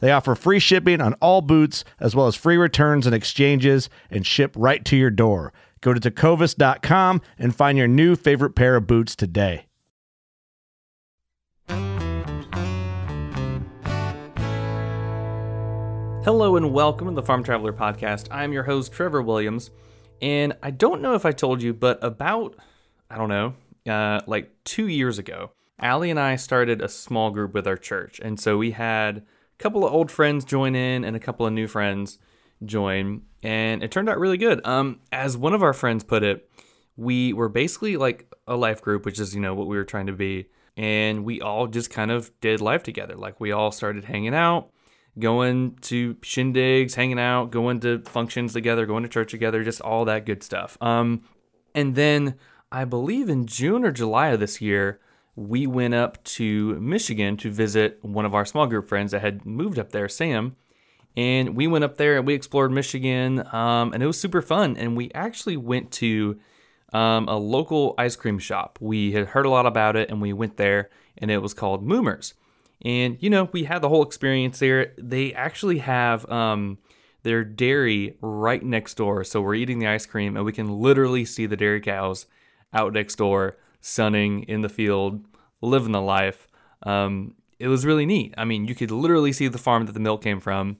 They offer free shipping on all boots, as well as free returns and exchanges, and ship right to your door. Go to tecovas.com and find your new favorite pair of boots today. Hello and welcome to the Farm Traveler Podcast. I'm your host, Trevor Williams. And I don't know if I told you, but about, I don't know, uh, like two years ago, Allie and I started a small group with our church. And so we had couple of old friends join in and a couple of new friends join. And it turned out really good. Um, as one of our friends put it, we were basically like a life group, which is, you know, what we were trying to be. And we all just kind of did life together. Like we all started hanging out going to shindigs, hanging out, going to functions together, going to church together, just all that good stuff. Um, and then I believe in June or July of this year, we went up to Michigan to visit one of our small group friends that had moved up there, Sam. And we went up there and we explored Michigan, um, and it was super fun. And we actually went to um, a local ice cream shop. We had heard a lot about it, and we went there, and it was called Moomers. And you know, we had the whole experience there. They actually have um, their dairy right next door, so we're eating the ice cream, and we can literally see the dairy cows out next door, sunning in the field, living the life. Um, it was really neat. I mean, you could literally see the farm that the milk came from,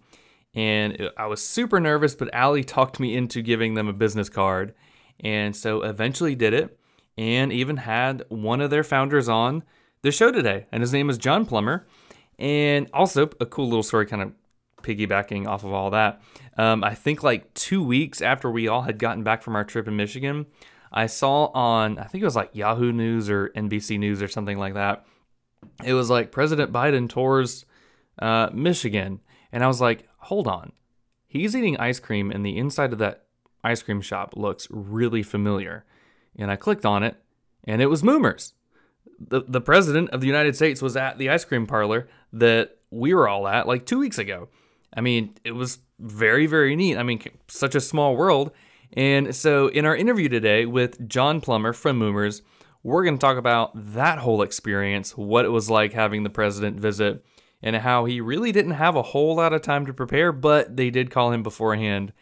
and it, I was super nervous, but Allie talked me into giving them a business card, and so eventually did it, and even had one of their founders on the show today, and his name is John Plummer. And also, a cool little story kind of piggybacking off of all that. Um, I think like two weeks after we all had gotten back from our trip in Michigan, I saw on, I think it was like Yahoo News or NBC News or something like that. It was like President Biden tours uh, Michigan. And I was like, hold on. He's eating ice cream, and the inside of that ice cream shop looks really familiar. And I clicked on it, and it was Moomers the, the president of the United States was at the ice cream parlor that we were all at like two weeks ago. I mean, it was very, very neat. I mean, such a small world. And so, in our interview today with John Plummer from Moomers, we're going to talk about that whole experience, what it was like having the president visit, and how he really didn't have a whole lot of time to prepare, but they did call him beforehand.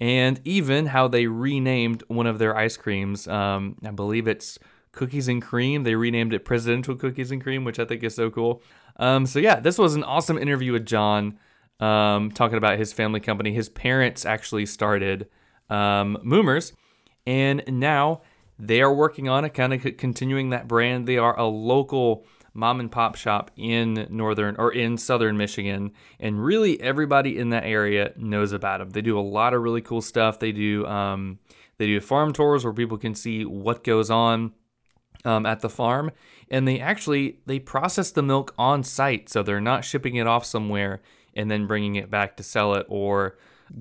And even how they renamed one of their ice creams. Um, I believe it's Cookies and Cream. They renamed it Presidential Cookies and Cream, which I think is so cool. Um, so yeah, this was an awesome interview with John, um, talking about his family company. His parents actually started um, Moomers, and now they are working on it, kind of continuing that brand. They are a local mom and pop shop in northern or in southern Michigan, and really everybody in that area knows about them. They do a lot of really cool stuff. They do um, they do farm tours where people can see what goes on um, at the farm, and they actually they process the milk on site, so they're not shipping it off somewhere and then bringing it back to sell it or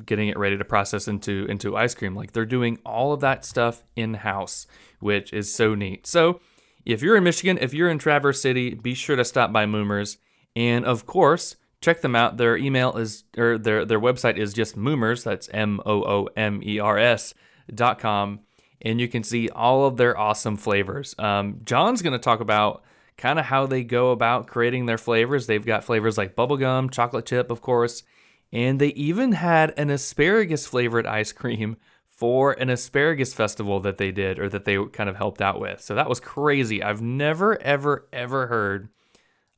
getting it ready to process into into ice cream. Like they're doing all of that stuff in house, which is so neat. So if you're in Michigan, if you're in Traverse City, be sure to stop by Moomers, and of course check them out. Their email is or their their website is just Moomers. That's M O O M E R S dot com, and you can see all of their awesome flavors. Um, John's going to talk about kind of how they go about creating their flavors. They've got flavors like bubblegum, chocolate chip, of course, and they even had an asparagus flavored ice cream for an asparagus festival that they did or that they kind of helped out with. So that was crazy. I've never, ever, ever heard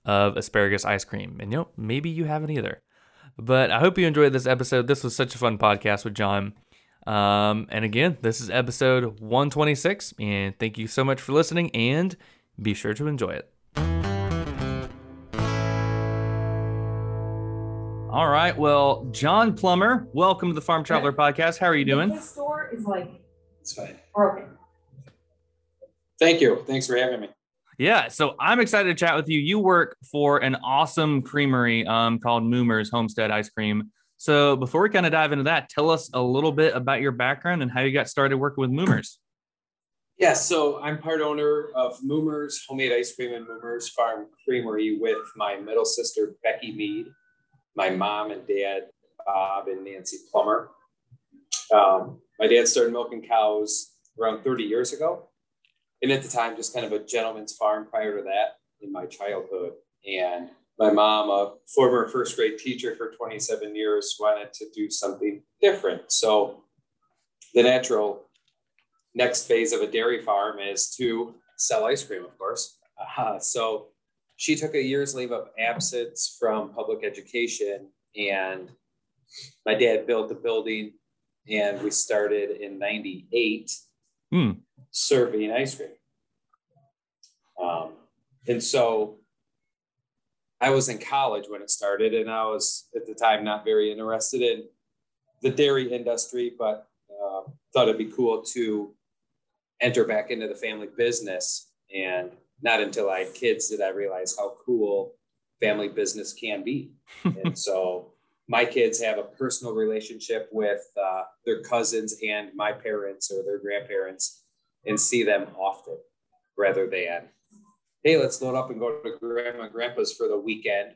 of asparagus ice cream. And you know, maybe you haven't either. But I hope you enjoyed this episode. This was such a fun podcast with John. Um, and again, this is episode 126. And thank you so much for listening and be sure to enjoy it. All right. Well, John Plummer, welcome to the Farm Traveler Podcast. How are you doing? The store is like It's fine. broken. Thank you. Thanks for having me. Yeah, so I'm excited to chat with you. You work for an awesome creamery um, called Moomers Homestead Ice Cream. So before we kind of dive into that, tell us a little bit about your background and how you got started working with Moomers. Yeah, so I'm part owner of Moomers Homemade Ice Cream and Moomers Farm Creamery with my middle sister, Becky Mead, my mom and dad, Bob and Nancy Plummer. Um, my dad started milking cows around 30 years ago. And at the time, just kind of a gentleman's farm prior to that in my childhood. And my mom, a former first grade teacher for 27 years, wanted to do something different. So the natural next phase of a dairy farm is to sell ice cream, of course. Uh, so she took a year's leave of absence from public education, and my dad built the building, and we started in '98 Hmm. serving ice cream. Um, and so I was in college when it started, and I was at the time not very interested in the dairy industry, but uh, thought it'd be cool to enter back into the family business. And not until I had kids did I realize how cool family business can be. and so my kids have a personal relationship with uh, their cousins and my parents or their grandparents and see them often rather than, hey, let's load up and go to grandma and grandpa's for the weekend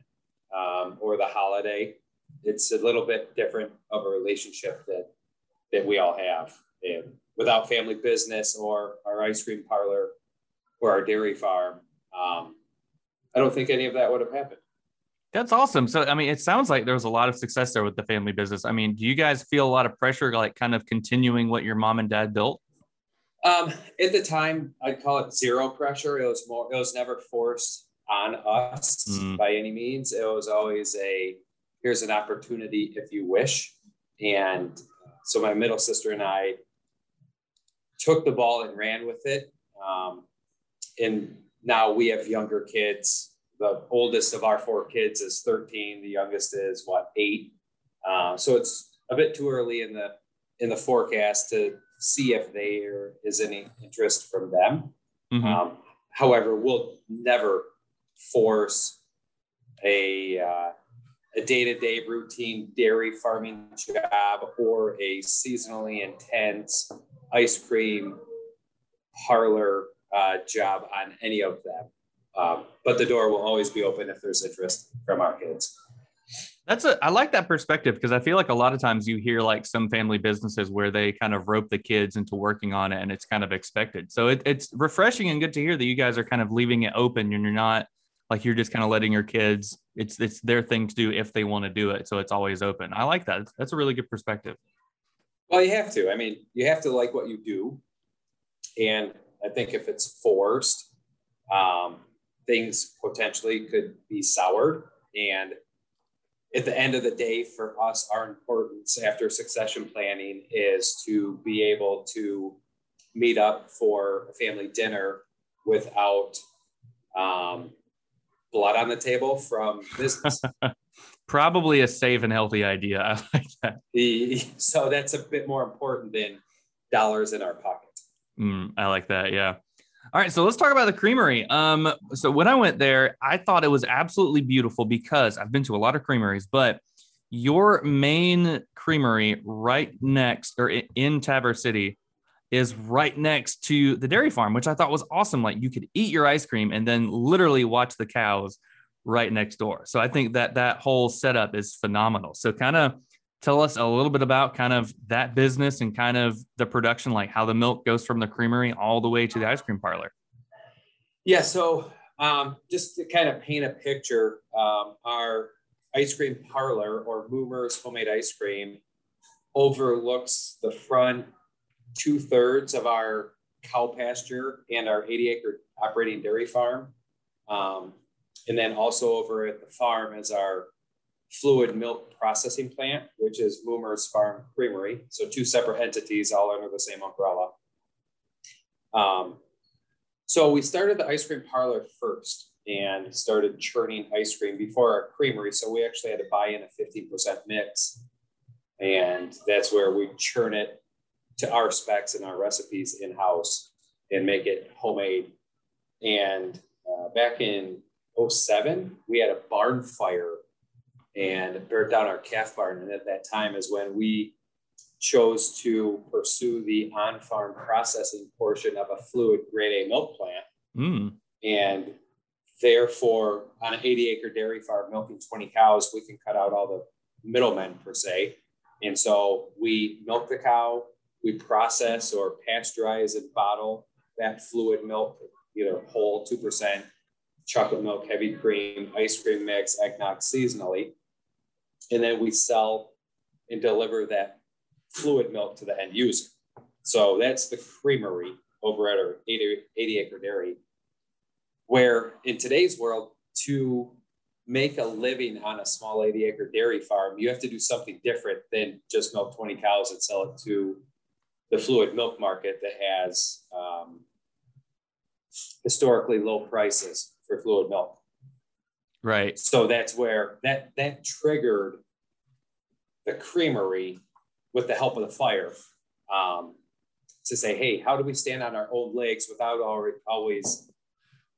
um, or the holiday. It's a little bit different of a relationship that that we all have. And without family business or our ice cream parlor or our dairy farm, um, I don't think any of that would have happened. That's awesome. So, I mean, it sounds like there was a lot of success there with the family business. I mean, do you guys feel a lot of pressure, like kind of continuing what your mom and dad built? Um, at the time, I'd call it zero pressure. It was more, it was never forced on us Mm. by any means. It was always a here's an opportunity if you wish. And so my middle sister and I took the ball and ran with it. Um, and now we have younger kids. The oldest of our four kids is 13. The youngest is what eight. Uh, so it's a bit too early in the in the forecast to see if there is any interest from them. Mhm. Um, however, we'll never force a uh, a day to day routine dairy farming job or a seasonally intense ice cream parlor uh, job on any of them. Um, but the door will always be open if there's interest from our kids. That's a I like that perspective because I feel like a lot of times you hear like some family businesses where they kind of rope the kids into working on it and it's kind of expected. So it, it's refreshing and good to hear that you guys are kind of leaving it open and you're not like you're just kind of letting your kids it's it's their thing to do if they want to do it. So it's always open. I like that. That's a really good perspective. Well, you have to. I mean, you have to like what you do. And I think if it's forced, um, things potentially could be soured. And at the end of the day, for us, our importance after succession planning is to be able to meet up for a family dinner without um, blood on the table from business. Probably a safe and healthy idea. I like that. So that's a bit more important than dollars in our pocket. Mm, I like that. Yeah. All right, so let's talk about the creamery. Um, so when I went there, I thought it was absolutely beautiful because I've been to a lot of creameries, but your main creamery right next or in Traverse City is right next to the dairy farm, which I thought was awesome. Like you could eat your ice cream and then literally watch the cows right next door. So I think that that whole setup is phenomenal. So kind of tell us a little bit about kind of that business and kind of the production, like how the milk goes from the creamery all the way to the ice cream parlor. Yeah. So um, just to kind of paint a picture, um, our ice cream parlor or Moomer's homemade ice cream overlooks the front two thirds of our cow pasture and our 80 acre operating dairy farm. Um, and then also over at the farm is our fluid milk processing plant, which is Moomer's Farm Creamery. So two separate entities all under the same umbrella. Um, so we started the ice cream parlor first and started churning ice cream before our creamery. So we actually had to buy in a 15% mix. And that's where we churn it to our specs and our recipes in house and make it homemade. And uh, back in 07, we had a barn fire and burnt down our calf barn. And at that time is when we chose to pursue the on farm processing portion of a fluid grade A milk plant. Mm. And therefore, on an 80 acre dairy farm milking 20 cows, we can cut out all the middlemen per se. And so we milk the cow, we process or pasteurize and bottle that fluid milk, either whole 2%, chocolate milk, heavy cream, ice cream mix, eggnog seasonally. And then we sell and deliver that fluid milk to the end user. So that's the creamery over at our 80, 80 acre dairy, where in today's world, to make a living on a small 80 acre dairy farm, you have to do something different than just milk 20 cows and sell it to the fluid milk market that has um, historically low prices for fluid milk. Right. So that's where that that triggered the creamery with the help of the fire um, to say, hey, how do we stand on our own legs without always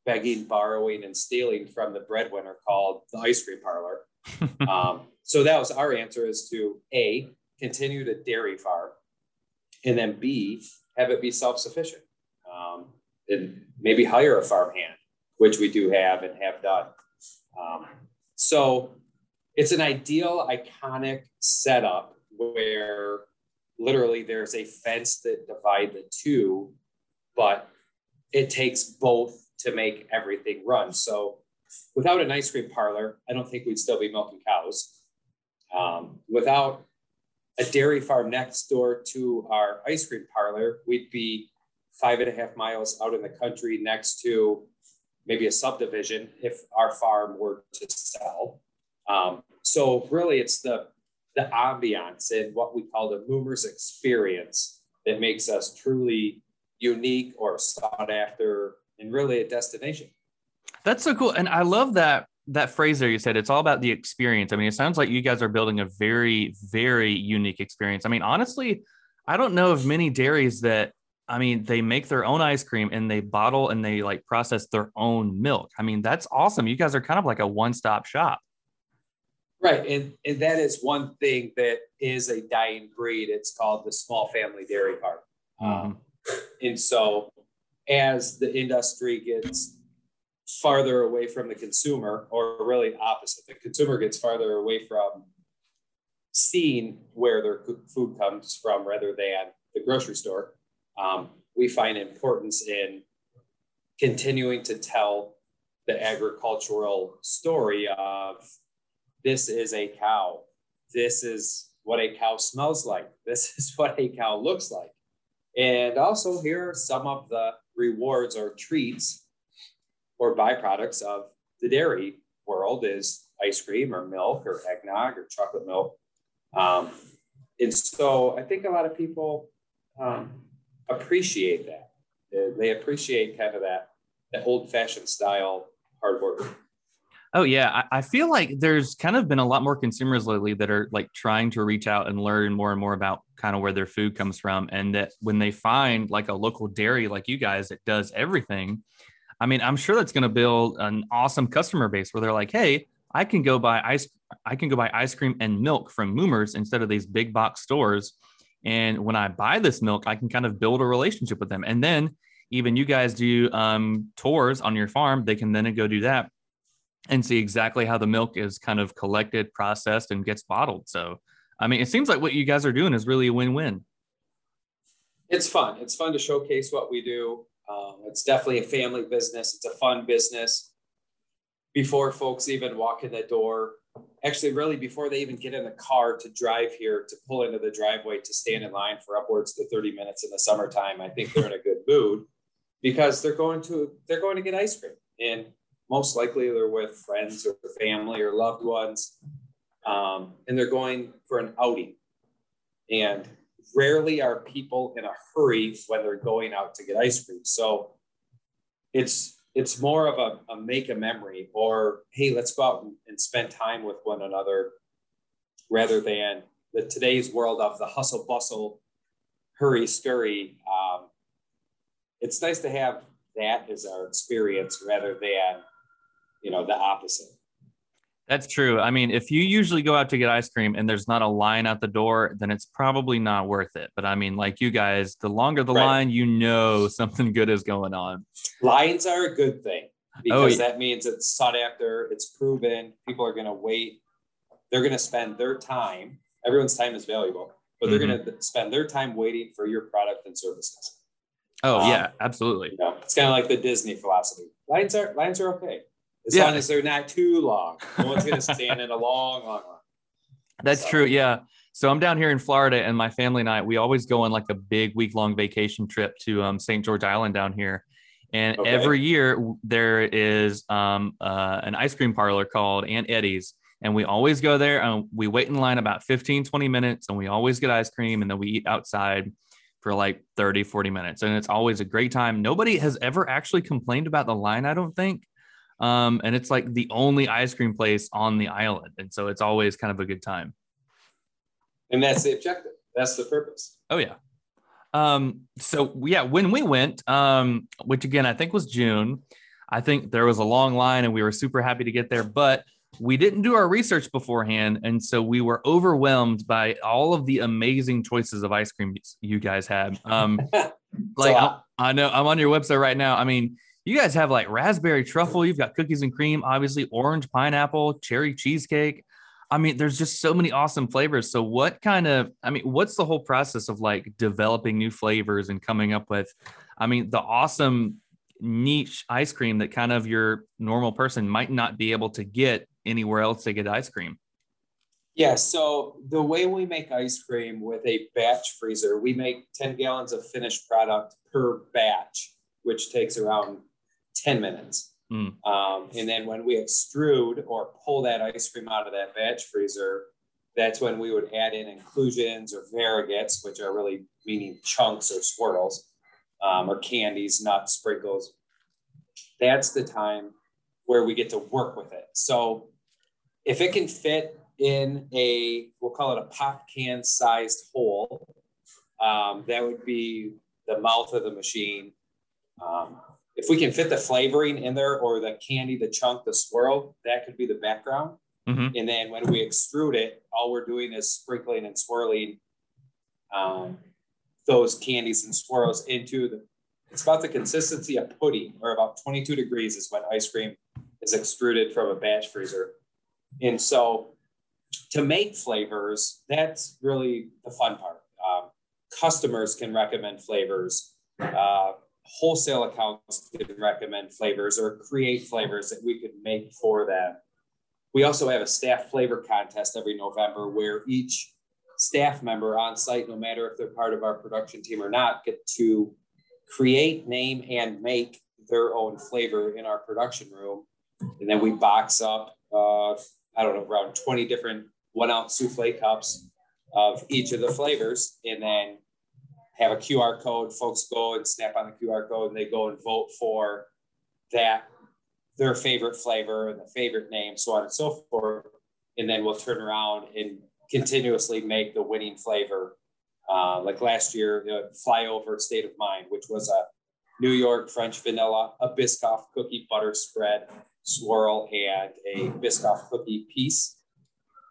begging, borrowing, and stealing from the breadwinner called the ice cream parlor? um, so that was our answer is to A, continue to dairy farm, and then B, have it be self-sufficient. Um, and maybe hire a farm hand, which we do have and have done. Um, so it's an ideal, iconic setup where literally there's a fence that divide the two, but it takes both to make everything run. So without an ice cream parlor, I don't think we'd still be milking cows. Um, without a dairy farm next door to our ice cream parlor, we'd be five and a half miles out in the country next to maybe a subdivision if our farm were to sell. Um, so really, it's the the ambiance and what we call the Moomers experience that makes us truly unique or sought after and really a destination. That's so cool, and I love that that phrase there you said it's all about the experience. I mean, it sounds like you guys are building a very very unique experience. I mean, honestly, I don't know of many dairies that I mean, they make their own ice cream and they bottle and they like process their own milk. I mean, that's awesome. You guys are kind of like a one stop shop. Right. And, and that is one thing that is a dying breed. It's called the small family dairy farm. Mm-hmm. Um, and so as the industry gets farther away from the consumer, or really opposite, the consumer gets farther away from seeing where their food comes from rather than the grocery store um, we find importance in continuing to tell the agricultural story of this is a cow. This is what a cow smells like. This is what a cow looks like. And also, here are some of the rewards or treats or byproducts of the dairy world is ice cream or milk or eggnog or chocolate milk. Um, and so I think a lot of people um, appreciate that. They appreciate kind of that, that old fashioned style hard work. Oh yeah, I, feel like there's kind of been a lot more consumers lately that are like trying to reach out and learn more and more about kind of where their food comes from, and that when they find like a local dairy like you guys that does everything, I mean, I'm sure that's going to build an awesome customer base where they're like, hey, I can go buy ice, I can go buy ice cream and milk from Moomers instead of these big box stores and when I buy this milk, I can kind of build a relationship with them. And then even you guys do um, tours on your farm, they can then go do that. and see exactly how the milk is kind of collected, processed, and gets bottled. So, I mean, it seems like what you guys are doing is really a win-win. It's fun. It's fun to showcase what we do. Um, it's definitely a family business. It's a fun business. Before folks even walk in the door, actually, really before they even get in the car to drive here to pull into the driveway to stand in line for upwards to 30 minutes in the summertime, I think they're in a good mood because they're going to they're going to get ice cream. And most likely they're with friends or family or loved ones um, and they're going for an outing. And rarely are people in a hurry when they're going out to get ice cream. So it's it's more of a, a make a memory or hey let's go out and, spend time with one another rather than the today's world of the hustle bustle hurry scurry. Um, it's nice to have that as our experience rather than you know the opposite that's true. I mean, if you usually go out to get ice cream and there's not a line out the door, then it's probably not worth it. But I mean, like you guys, the longer the right. line, you know something good is going on. Lines are a good thing oh, because oh, yeah. that means it's sought after, it's proven, people are going to wait. They're going to spend their time. Everyone's time is valuable, but they're mm-hmm. going to spend their time waiting for your product and services. Oh um, yeah, absolutely. You know, it's kind of like the Disney philosophy. Lines are lines are okay as yeah. long as they're not too long. No one's going to stand in a long, long line. That's so. true. Yeah. So I'm down here in Florida, and my family and I we always go on like a big week long vacation trip to um, St. George Island down here. And okay. every year there is um, uh, an ice cream parlor called Aunt Eddie's. And we always go there and we wait in line about 15, 20 minutes and we always get ice cream and then we eat outside for like 30, 40 minutes. And it's always a great time. Nobody has ever actually complained about the line, I don't think. Um, and it's like the only ice cream place on the island. And so it's always kind of a good time. And that's the objective. That's the purpose. Oh, yeah. Um, so yeah, when we went, um, which again I think was June, I think there was a long line and we were super happy to get there, but we didn't do our research beforehand, and so we were overwhelmed by all of the amazing choices of ice cream you guys had. Um, like I, I know I'm on your website right now. I mean, you guys have like raspberry truffle, you've got cookies and cream, obviously orange pineapple, cherry cheesecake. I mean, there's just so many awesome flavors. So, what kind of, I mean, what's the whole process of like developing new flavors and coming up with, I mean, the awesome niche ice cream that kind of your normal person might not be able to get anywhere else to get ice cream? Yeah, so the way we make ice cream with a batch freezer, we make 10 gallons of finished product per batch, which takes around 10 minutes. Mm. Um, and then when we extrude or pull that ice cream out of that batch freezer, that's when we would add in inclusions or variegates, which are really meaning chunks or swirls, um, or candies, nuts, sprinkles. That's the time where we get to work with it. So if it can fit in a, we'll call it a pop can sized hole, um, that would be the mouth of the machine. Um, if we can fit the flavoring in there or the candy, the chunk, the swirl, that could be the background. Mm-hmm. And then when we extrude it, all we're doing is sprinkling and swirling um, those candies and swirls into the. It's about the consistency of pudding, or about 22 degrees is when ice cream is extruded from a batch freezer. And so to make flavors, that's really the fun part. Um, customers can recommend flavors. Uh, wholesale accounts can recommend flavors or create flavors that we could make for them. We also have a staff flavor contest every November where each staff member on site, no matter if they're part of our production team or not, get to create, name, and make their own flavor in our production room. And then we box up, uh, I don't know, around 20 different one ounce souffle cups of each of the flavors. And then have a QR code. Folks go and snap on the QR code and they go and vote for that, their favorite flavor and the favorite name, so on and so forth. And then we'll turn around and continuously make the winning flavor. Uh, like last year, uh, Flyover State of Mind, which was a New York French vanilla, a Biscoff cookie butter spread swirl, and a Biscoff cookie piece.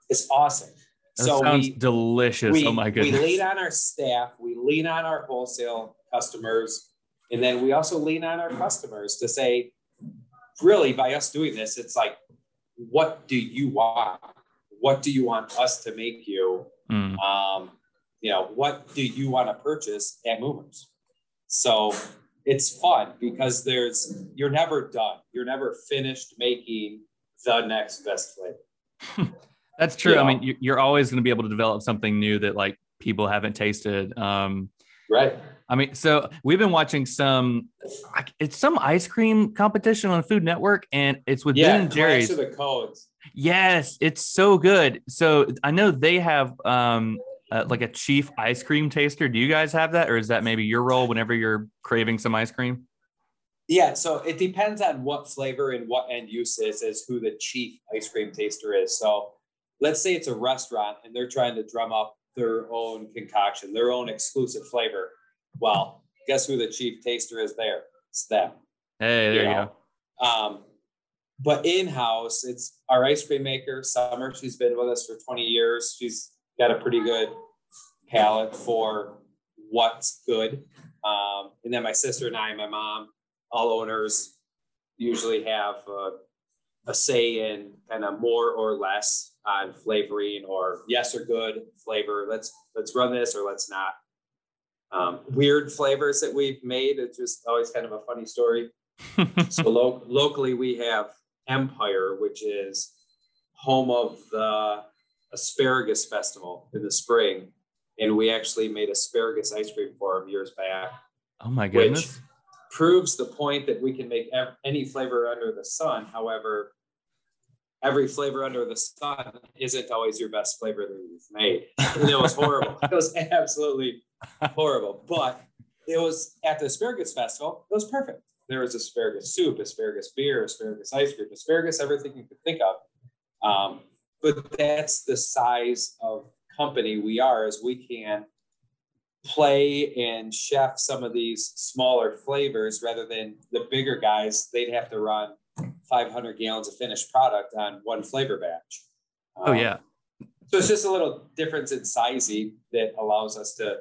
It's awesome. That so sounds we, delicious. We, oh my goodness. We lean on our staff, we lean on our wholesale customers, and then we also lean on our customers to say, really, by us doing this, it's like what do you want? What do you want us to make you? Mm. Um, you know, what do you want to purchase at Moomers? So it's fun because there's you're never done. You're never finished making the next best flavor. That's true. Yeah. I mean, you- you're always going to be able to develop something new that like people haven't tasted. Um, Right. I mean, so we've been watching some, it's some ice cream competition on Food Network, and it's with Ben and Jerry's. Clash of the Cones. Yes, it's so good. So I know they have um uh, like a chief ice cream taster. Do you guys have that, or is that maybe your role whenever you're craving some ice cream? Yeah, so it depends on what flavor and what end use is, is who the chief ice cream taster is. So let's say it's a restaurant and they're trying to drum up their own concoction, their own exclusive flavor. Well, guess who the chief taster is there? It's them. Hey, there you, you go. Um, but in house, it's our ice cream maker, Summer. She's been with us for 20 years. She's got a pretty good palate for what's good. Um, and then my sister and I, and my mom, all owners usually have a, a say in kind of more or less on flavoring or yes or good flavor. Let's let's run this or let's not. Um, weird flavors that we've made. It's just always kind of a funny story so lo- locally we have empire which is home of the asparagus festival in the spring and we actually made asparagus ice cream for them years back oh my which goodness. Proves the point that we can make ev- any flavor under the sun. However every flavor under the sun isn't always your best flavor that you've made. And it was horrible. It was absolutely horrible. But it was at the asparagus festival it was perfect. There was asparagus soup asparagus beer asparagus ice cream asparagus everything you could think of. Um, but that's the size of company we are as we can play and chef some of these smaller flavors rather than the bigger guys they'd have to run 500 gallons of finished product on one flavor batch Oh Um, yeah. so it's just a little difference in sizing that allows us to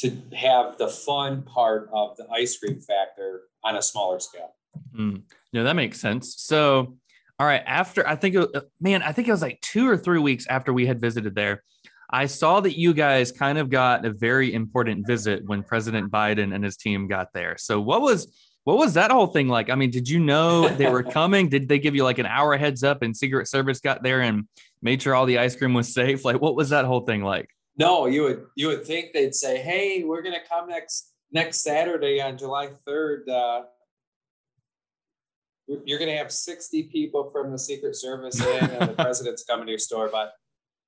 to have the fun part of the ice cream factor on a smaller scale. Mm. No, that makes sense. So, all right, after I think, it, uh, man, I think it was like two or three weeks after we had visited there. I saw that you guys kind of got a very important visit when President Biden and his team got there. So, what was what was that whole thing like? I mean, did you know they were coming? Did they give you like an hour heads up and Secret Service got there and made sure all the ice cream was safe? Like, what was that whole thing like? No, you would you would think they'd say, "Hey, we're gonna come next next Saturday on July third. Uh, you're gonna have sixty people from the Secret Service in, and the president's coming to your store." But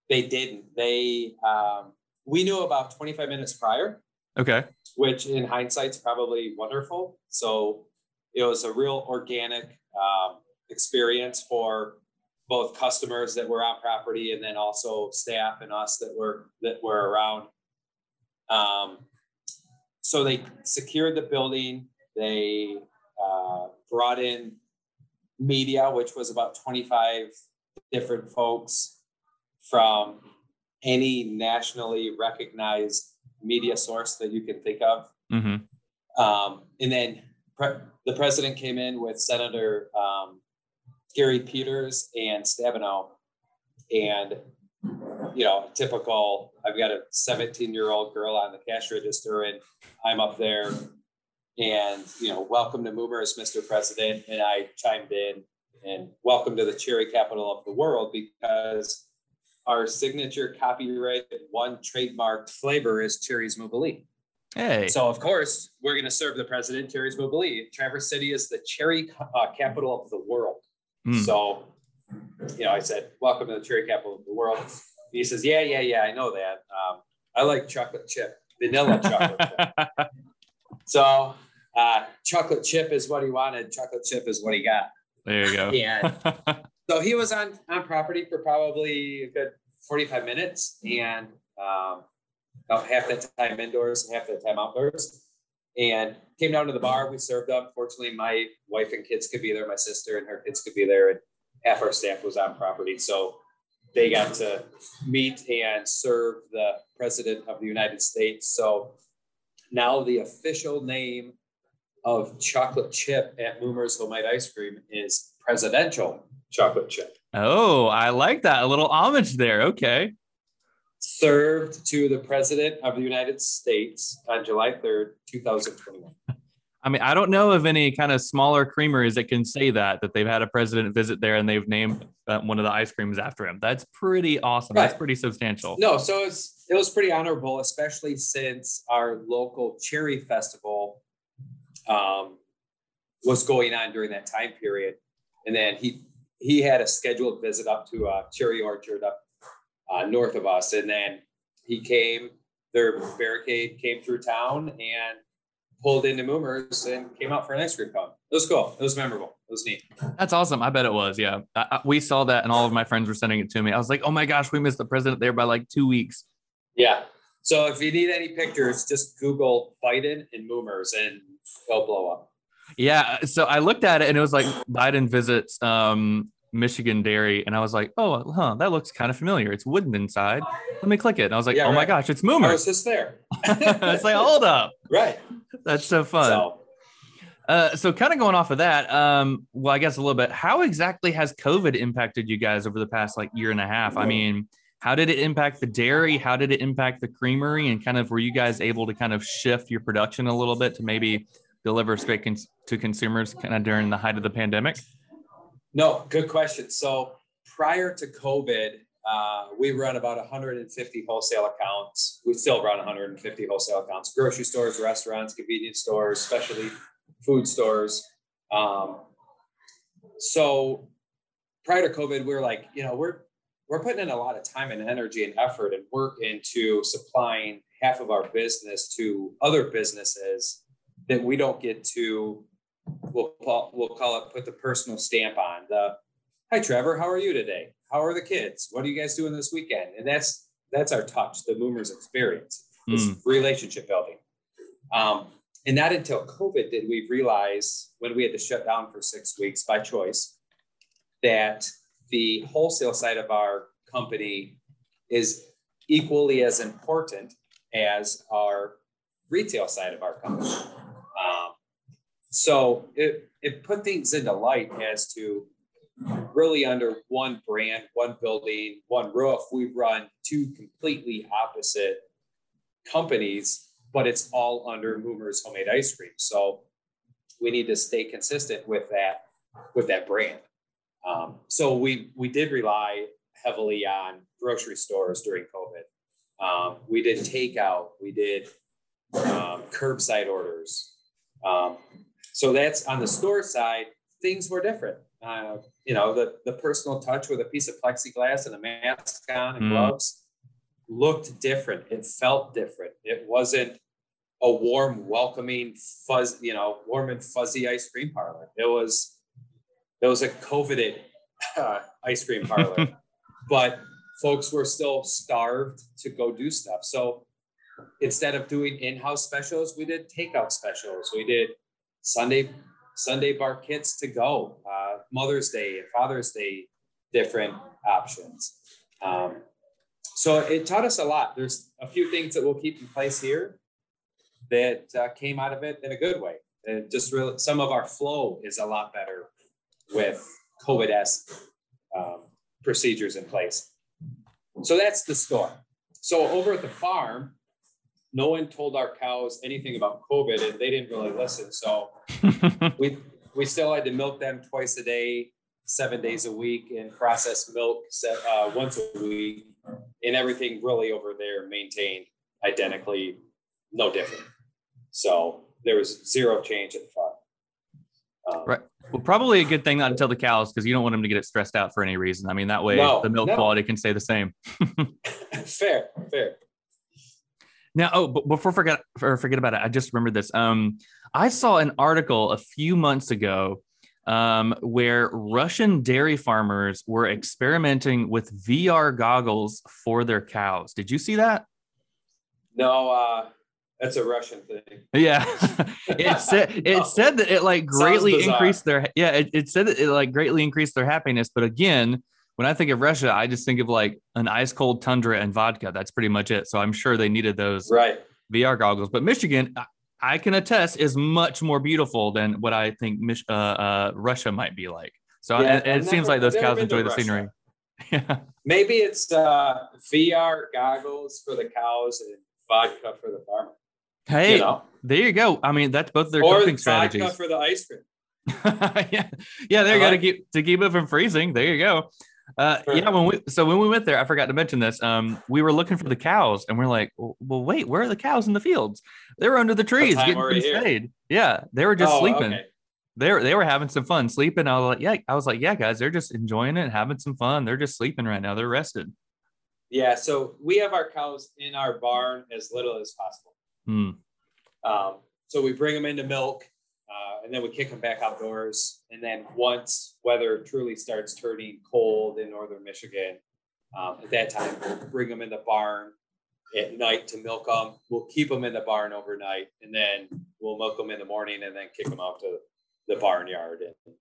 they didn't. They um, we knew about twenty five minutes prior, Okay. which in hindsight's probably wonderful. So it was a real organic um, experience for both customers that were on property and then also staff and us that were that were around. Um, so they secured the building. They uh, brought in media, which was about 25 different folks from any nationally recognized media source that you can think of. Mm-hmm. Um, and then pre- the president came in with Senator um, Gary Peters and Stabenow. And, you know, typical, I've got a 17 year old girl on the cash register and I'm up there and, you know, welcome to Moomers, Mr. President. And I chimed in and welcome to the cherry capital of the world because our signature copyright one trademarked flavor is Cherries Moobilee. Hey. So of course we're going to serve the president Cherries Moobilee. Traverse City is the cherry uh, capital of the world. Mm. So, you know, I said, "Welcome to the cherry capital of the world." He says, "Yeah, yeah, yeah, I know that. Um, I like chocolate chip, vanilla chocolate chip." So, uh, chocolate chip is what he wanted. Chocolate chip is what he got. there you go. And so he was on on property for probably a good 45 minutes and um, about half the time indoors and half the time outdoors. And came down to the bar we served up. Fortunately my wife and kids could be there my sister and her kids could be there and half our staff was on property. So they got to meet and serve the president of the united states. So now the official name of chocolate chip at Moomer's Homemade Ice Cream is presidential chocolate chip. Oh, I like that. A little homage there. Okay. Served to the President of the United States on July 3rd, 2021. I mean, I don't know of any kind of smaller creameries that can say that that they've had a president visit there and they've named uh, one of the ice creams after him. That's pretty awesome. Right. That's pretty substantial. No, so it's it was pretty honorable, especially since our local cherry festival um, was going on during that time period, and then he he had a scheduled visit up to a cherry orchard up uh, north of us, and then he came. Their barricade came through town and pulled into Moomers and came out for an ice cream cone. It was cool. It was memorable. It was neat. That's awesome. I bet it was. Yeah. I, I, we saw that and all of my friends were sending it to me. I was like, oh my gosh, we missed the president there by like two weeks. Yeah. So if you need any pictures, just Google Biden and Moomers and they'll blow up. Yeah. So I looked at it and it was like Biden visits um, Michigan Dairy, and I was like, oh, huh, that looks kind of familiar. It's wooden inside. Let me click it. And I was like, yeah, oh right. my gosh, it's Moomer. I was just there. it's like, hold up. Right. That's so fun. So, uh, so kind of going off of that, um, well, I guess a little bit. How exactly has COVID impacted you guys over the past like year and a half? I mean, how did it impact the dairy? How did it impact the creamery? And kind of were you guys able to kind of shift your production a little bit to maybe deliver straight cons- to consumers kind of during the height of the pandemic? No, good question. So prior to COVID, uh, we run about 150 wholesale accounts. We still run 150 wholesale accounts: grocery stores, restaurants, convenience stores, specialty food stores. Um, so prior to COVID, we were like, you know, we're we're putting in a lot of time and energy and effort and work into supplying half of our business to other businesses that we don't get to we'll call, we'll call it put the personal stamp on the hi trevor how are you today? How are the kids? What are you guys doing this weekend? And that's that's our touch the moomers experience mm. relationship building. Um, and not until covid did we realize when we had to shut down for six weeks by choice that the wholesale side of our company is equally as important as our retail side of our company so it, it put things into light as to really under one brand, one building, one roof, we run two completely opposite companies, but it's all under Moomer's homemade ice cream. So we need to stay consistent with that with that brand. Um, so we we did rely heavily on grocery stores during COVID. Um, we did takeout. We did um, curbside orders. So that's on the store side, things were different. Uh, you know, the, the personal touch with a piece of plexiglass and a mask on and mm. gloves looked different. It felt different. It wasn't a warm, welcoming, fuzz, you know, warm and fuzzy ice cream parlor. It was, it was a coveted uh, ice cream parlor, but folks were still starved to go do stuff. So instead of doing in-house specials, we did takeout specials. We did sundae sundae bar kits to go, uh, Mother's Day Father's Day, different options. Um, so it taught us a lot. There's a few things that we'll keep in place here that uh, came out of it in a good way. And just really, some of our flow is a lot better with COVID esque um, procedures in place. So that's the store. So over at the farm, no one told our cows anything about COVID and they didn't really listen. So we we still had to milk them twice a day, seven days a week, and process milk uh, once a week, and everything really over there maintained identically, no different. So there was zero change at the farm. Um, right. Well, probably a good thing not to tell the cows because you don't want them to get it stressed out for any reason. I mean, that way no, the milk no. quality can stay the same. fair, fair. Now, oh, but before forget or forget about it, I just remembered this. Um, I saw an article a few months ago um, where Russian dairy farmers were experimenting with VR goggles for their cows. Did you see that? No, uh, that's a Russian thing. Yeah, it said it said that it like greatly increased their yeah. It, it said that it like greatly increased their happiness, but again, when I think of Russia, I just think of like an ice cold tundra and vodka. That's pretty much it. So I'm sure they needed those right VR goggles. But Michigan, I can attest, is much more beautiful than what I think uh, uh, Russia might be like. So Yeah, I've it seems never- like those cows enjoy the Russia. scenery. Yeah. Maybe it's uh, VR goggles for the cows and vodka for the farmer. Hey, you know, there you go. I mean, that's both their or coping vodka strategies. for the ice cream. yeah, yeah. I you go to like- keep to keep it from freezing. There you go. Uh, Sure. yeah, when we so when we went there, I forgot to mention this. Um, we were looking for the cows, and we're like, well, wait, where are the cows in the fields? They were under the trees getting were you some here? shade. Yeah, they were just Oh, sleeping. okay. They were they were having some fun sleeping. I was like, yeah, I was like, yeah, guys, they're just enjoying it, having some fun. They're just sleeping right now. They're rested. Yeah, so we have our cows in our barn as little as possible. Hmm. Um, so we bring them into milk, uh, and then we kick them back outdoors. And then once weather truly starts turning cold in northern Michigan, um, at that time we'll bring them in the barn at night to milk them. We'll keep them in the barn overnight, and then we'll milk them in the morning, and then kick them out to the barnyard and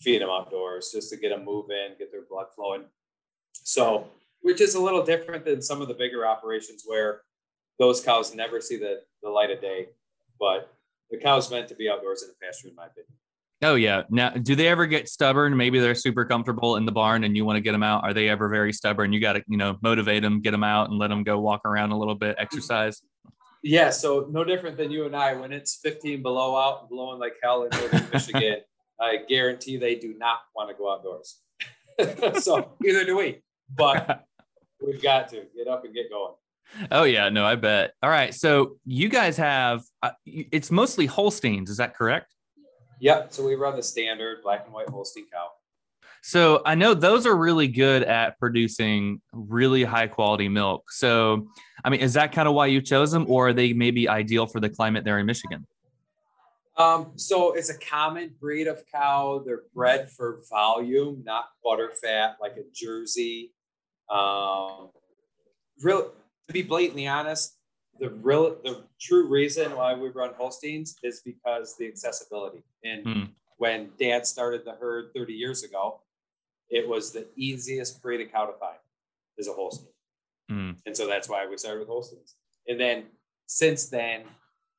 feed them outdoors just to get them moving, get their blood flowing. So, which is a little different than some of the bigger operations where those cows never see the, the light of day. But the cow's meant to be outdoors in a pasture, in my opinion. Oh yeah. Now, do they ever get stubborn? Maybe they're super comfortable in the barn, and you want to get them out. Are they ever very stubborn? You got to, you know, motivate them, get them out, and let them go walk around a little bit, exercise. Yeah, so no different than you and I. When it's 15 below out and blowing like hell in northern Michigan, I guarantee they do not want to go outdoors. so neither do we. But we've got to get up and get going. Oh yeah, no, I bet. All right, so you guys have uh, it's mostly Holsteins, is that correct? Yep. So we run the standard black and white Holstein cow. So I know those are really good at producing really high quality milk. So I mean, is that kind of why you chose them, or are they maybe ideal for the climate there in Michigan? Um, so it's a common breed of cow. They're bred for volume, not butter fat, like a Jersey. Um, real to be blatantly honest, the real the true reason why we run Holsteins is because the accessibility. And Hmm. when Dad started the herd 30 years ago, it was the easiest breed of cow to find is a Holstein. Hmm. And so that's why we started with Holsteins. And then since then,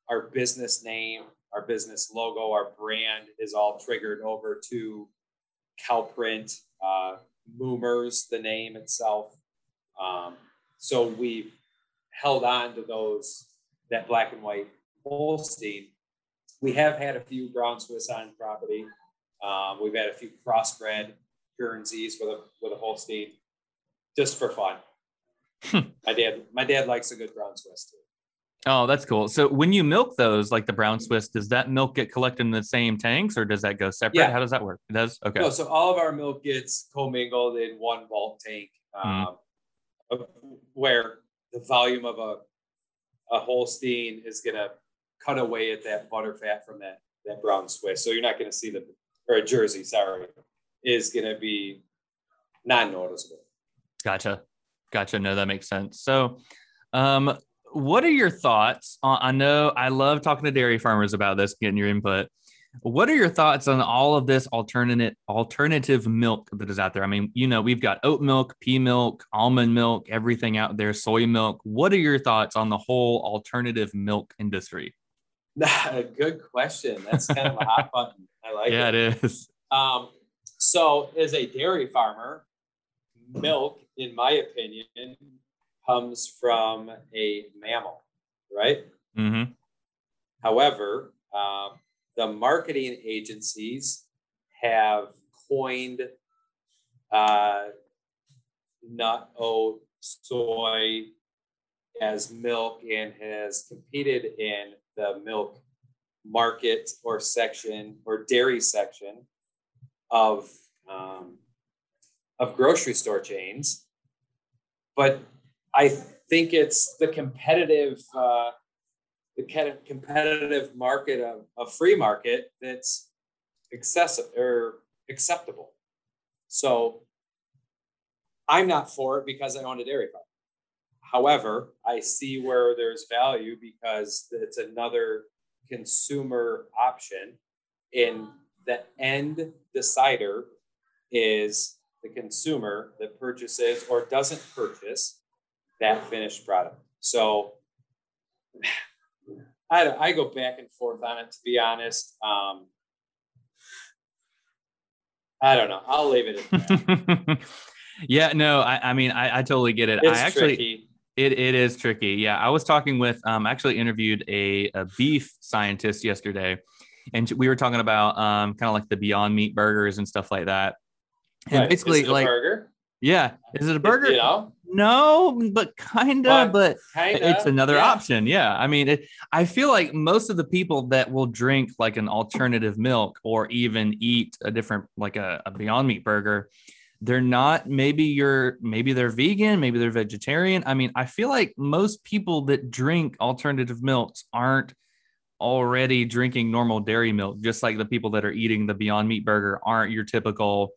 our business name, our business logo, our brand is all triggered over to Cowprint, uh, Moomers, the name itself. Um, so we've held on to those, that black and white Holstein. We have had a few brown Swiss on property. Um, we've had a few crossbred Guernseys with a with a Holstein, just for fun. my dad, my dad likes a good brown Swiss too. Oh, that's cool. So when you milk those, like the brown Swiss, does that milk get collected in the same tanks, or does that go separate? Yeah. How does that work? It does. Okay. No, so all of our milk gets commingled in one bulk tank, um, of- where the volume of a a Holstein is gonna cut away at that butter fat from that that brown Swiss. So you're not gonna see the or a Jersey, sorry, is gonna be non noticeable. Gotcha. Gotcha. No, that makes sense. So, um, what are your thoughts on? I know I love talking to dairy farmers about this, getting your input. What are your thoughts on all of this alternative alternative milk that is out there? I mean, you know, we've got oat milk, pea milk, almond milk, everything out there, soy milk. What are your thoughts on the whole alternative milk industry? Good question. That's kind of a hot button. I like yeah, it. it is. Um, so, as a dairy farmer, milk, in my opinion, comes from a mammal, right? Mm-hmm. However, um, the marketing agencies have coined uh, nut, oat, soy as milk and has competed in the milk market or section or dairy section of um, of grocery store chains. But I think it's the competitive uh, the competitive market of a free market that's excessive or acceptable. So I'm not for it because I own a dairy farm. However, I see where there's value because it's another consumer option. And the end decider is the consumer that purchases or doesn't purchase that finished product. So I, I go back and forth on it to be honest. Um, I don't know. I'll leave it at that. yeah, no, I, I mean, I, I totally get it. It's I actually, tricky. it, it is tricky. Yeah, I was talking with, um, actually interviewed a, a beef scientist yesterday, and we were talking about um, kind of like the Beyond Meat burgers and stuff like that. And Right. basically, Is it a like, burger. yeah, is it a burger? You know, No, but kinda, But but kinda. it's another yeah. option. Yeah. I mean, it, I feel like most of the people that will drink like an alternative milk or even eat a different, like a, a Beyond Meat burger, they're not, maybe you're, maybe they're vegan, maybe they're vegetarian. I mean, I feel like most people that drink alternative milks aren't already drinking normal dairy milk, just like the people that are eating the Beyond Meat burger aren't your typical.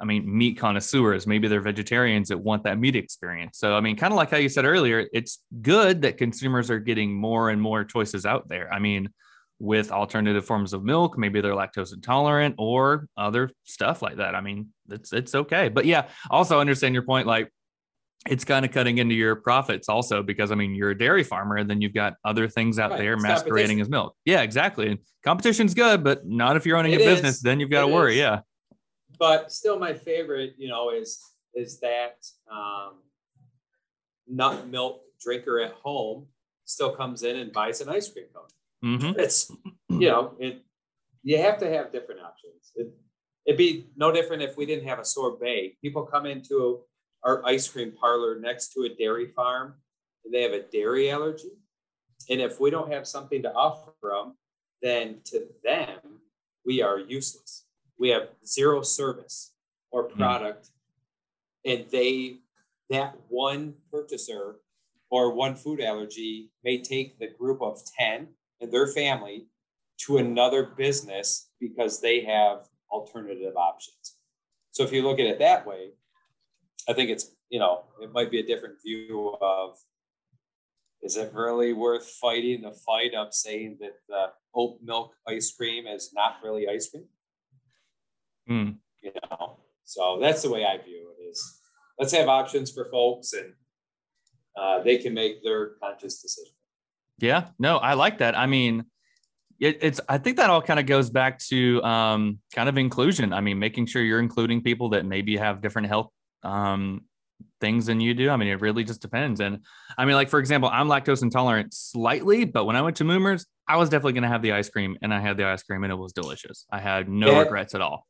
I mean, meat connoisseurs. Maybe they're vegetarians that want that meat experience. So, I mean, kind of like how you said earlier, it's good that consumers are getting more and more choices out there. I mean, with alternative forms of milk, maybe they're lactose intolerant or other stuff like that. I mean, it's it's okay. But yeah, also understand your point. Like, it's kind of cutting into your profits also because I mean, you're a dairy farmer, and then you've got other things out Right, there it's masquerading as milk. Yeah, exactly. And competition's good, but not if you're owning It a is. business. Then you've got to worry. is. Yeah. But still my favorite you know is is that um, nut milk drinker at home still comes in and buys an ice cream cone. Hmm it's you know it you have to have different options. It, it'd be no different if we didn't have a sorbet. People come into our ice cream parlor next to a dairy farm and they have a dairy allergy. And if we don't have something to offer them then to them we are useless we have zero service or hmm. product and they that one purchaser or one food allergy may take the group of 10 and their family to another business because they have alternative options. So if you look at it that way i think it's you know it might be a different view of is it really worth fighting the fight of saying that the oat milk ice cream is not really ice cream Mm. you know so that's the way i view it is let's have options for folks and uh, they can make their conscious decision Yeah, no, I like that. I mean, it, it's I think that all kind of goes back to um, kind of inclusion. I mean, making sure you're including people that maybe have different health um, things than you do. I mean, it really just depends. And I mean, like for example, I'm lactose intolerant slightly, but when I went to Moomers, I was definitely going to have the ice cream, and I had the ice cream, and it was delicious. I had no regrets at all.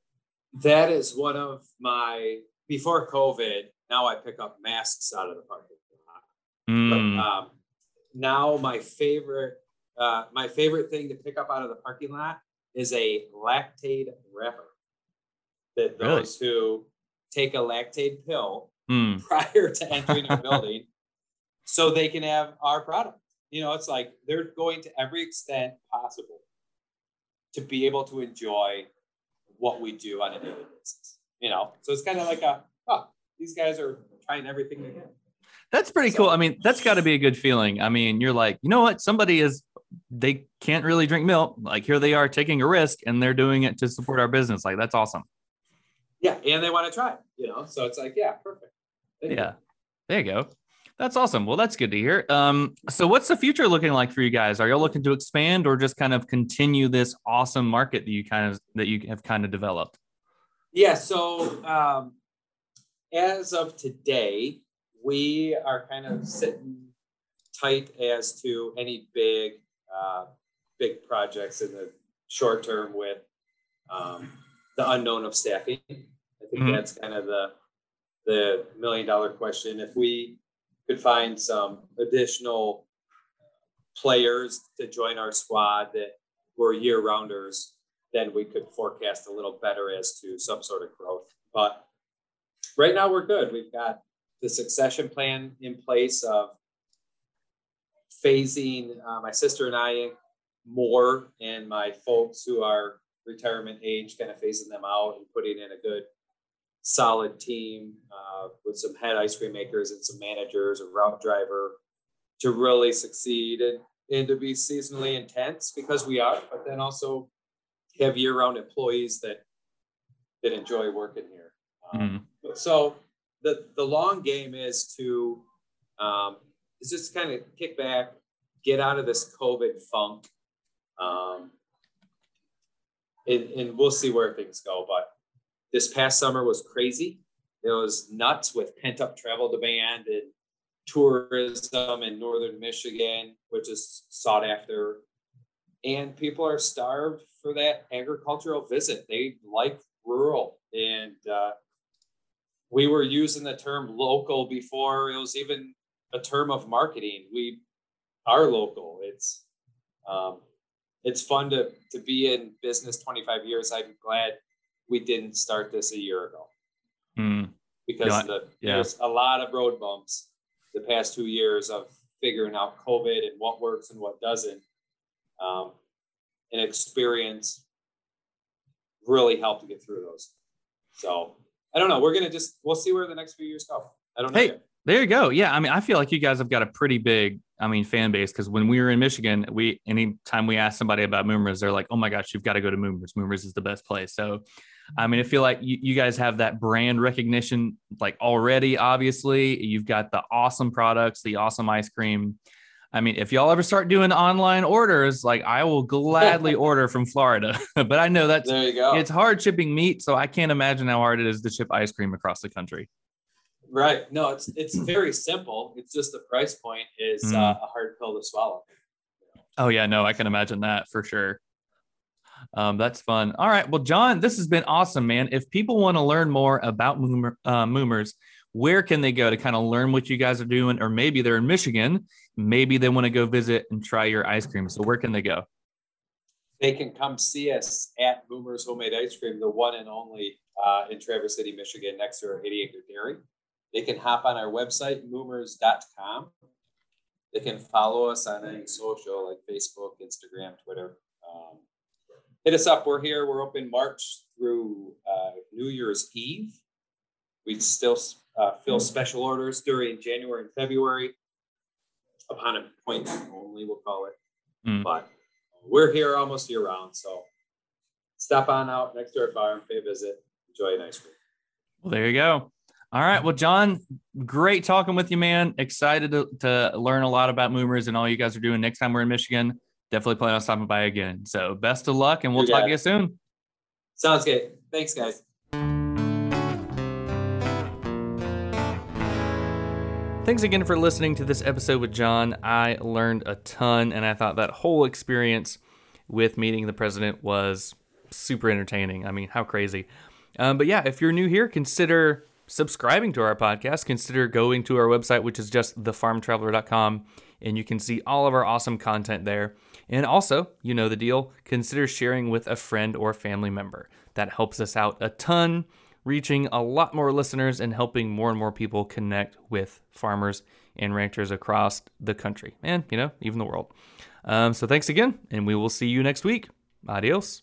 That is one of my before covid now i pick up masks out of the parking lot Mm, But, um, now my favorite uh, my favorite thing to pick up out of the parking lot is a Lactaid wrapper that Really? those who take a Lactaid pill mm, prior to entering our building so they can have our product. You know, it's like they're going to every extent possible to be able to enjoy what we do on a daily basis. You know, so it's kind of like a, oh, these guys are trying everything they can. That's pretty So- cool. I mean, that's got to be a good feeling. I mean, you're like, you know what? Somebody is, they can't really drink milk. Like here they are taking a risk and they're doing it to support our business. Like that's awesome. Yeah, and they want to try it. You know, so it's like, yeah, perfect. You. Yeah. There you go. That's awesome. Well, that's good to hear. Um, so what's the future looking like for you guys? Are y'all looking to expand or just kind of continue this awesome market that you kind of that you have kind of developed? Yeah. So um, as of today, we are kind of sitting tight as to any big, uh, big projects in the short term with um, the unknown of staffing. I think Mhm. that's kind of the the million dollar question. If we could find some additional players to join our squad that were year rounders, then we could forecast a little better as to some sort of growth. But right now we're good. We've got the succession plan in place of phasing uh, my sister and I more and my folks who are retirement age, kind of phasing them out and putting in a good solid team uh, with some head ice cream makers and some managers, a route driver to really succeed and, and to be seasonally intense because we are, but then also have year-round employees that that enjoy working here. Um, Mhm. So the the long game is to um, is just kind of kick back, get out of this COVID funk, um, and, and we'll see where things go. But this past summer was crazy. It was nuts with pent up travel demand and tourism in northern Michigan, which is sought after. And people are starved for that agricultural visit. They like rural. And uh, we were using the term local before it was even a term of marketing. We are local. It's um, it's fun to to be in business 25 years. I'm glad we didn't start this a year ago mm. because the, yeah. there's a lot of road bumps the past two years of figuring out COVID and what works and what doesn't. Um, and experience really helped to get through those. So I don't know. We're gonna just we'll see where the next few years go. I don't know. Hey, yet. there you go. Yeah, I mean, I feel like you guys have got a pretty big, I mean, fan base because when we were in Michigan, we anytime we asked somebody about Moomers, they're like, "Oh my gosh, you've got to go to Moomers. Moomers is the best place." So, I mean, I feel like you, you guys have that brand recognition like already. Obviously, you've got the awesome products, the awesome ice cream. I mean, if y'all ever start doing online orders, like I will gladly order from Florida. but I know that's there you go. It's hard shipping meat, so I can't imagine how hard it is to ship ice cream across the country. Right. No, it's it's very simple. It's just the price point is mm. uh, a hard pill to swallow. Oh yeah, no, I can imagine that for sure. Um, that's fun. All right. Well, John, this has been awesome, man. If people want to learn more about Moomer, uh, Moomers, where can they go to kind of learn what you guys are doing? Or maybe they're in Michigan, maybe they want to go visit and try your ice cream. So where can they go? They can come see us at Moomers Homemade Ice Cream, the one and only uh, in Traverse City, Michigan, next to our 80 acre dairy. They can hop on our website, moomers.com. They can follow us on any social like Facebook, Instagram, Twitter. Um, hit us up. We're here. We're open March through uh, New Year's Eve. We still uh, fill special orders during January and February upon appointment only, we'll call it. Mm. But we're here almost year round. So stop on out next to our farm, pay a visit, enjoy an ice cream. Well, there you go. All right. Well, John, great talking with you, man. Excited to, to learn a lot about Moomers and all you guys are doing. Next time we're in Michigan, definitely plan on stopping by again. So best of luck and we'll talk to you soon. Sounds good. Thanks, guys. Thanks again for listening to this episode with John. I learned a ton, and I thought that whole experience with meeting the president was super entertaining. I mean, how crazy. Um, but yeah, if you're new here, consider subscribing to our podcast. Consider going to our website, which is just thefarmtraveler.com, and you can see all of our awesome content there. And also, you know the deal, consider sharing with a friend or family member. That helps us out a ton reaching a lot more listeners and helping more and more people connect with farmers and ranchers across the country and, you know, even the world. Um, so thanks again, and we will see you next week. Adios.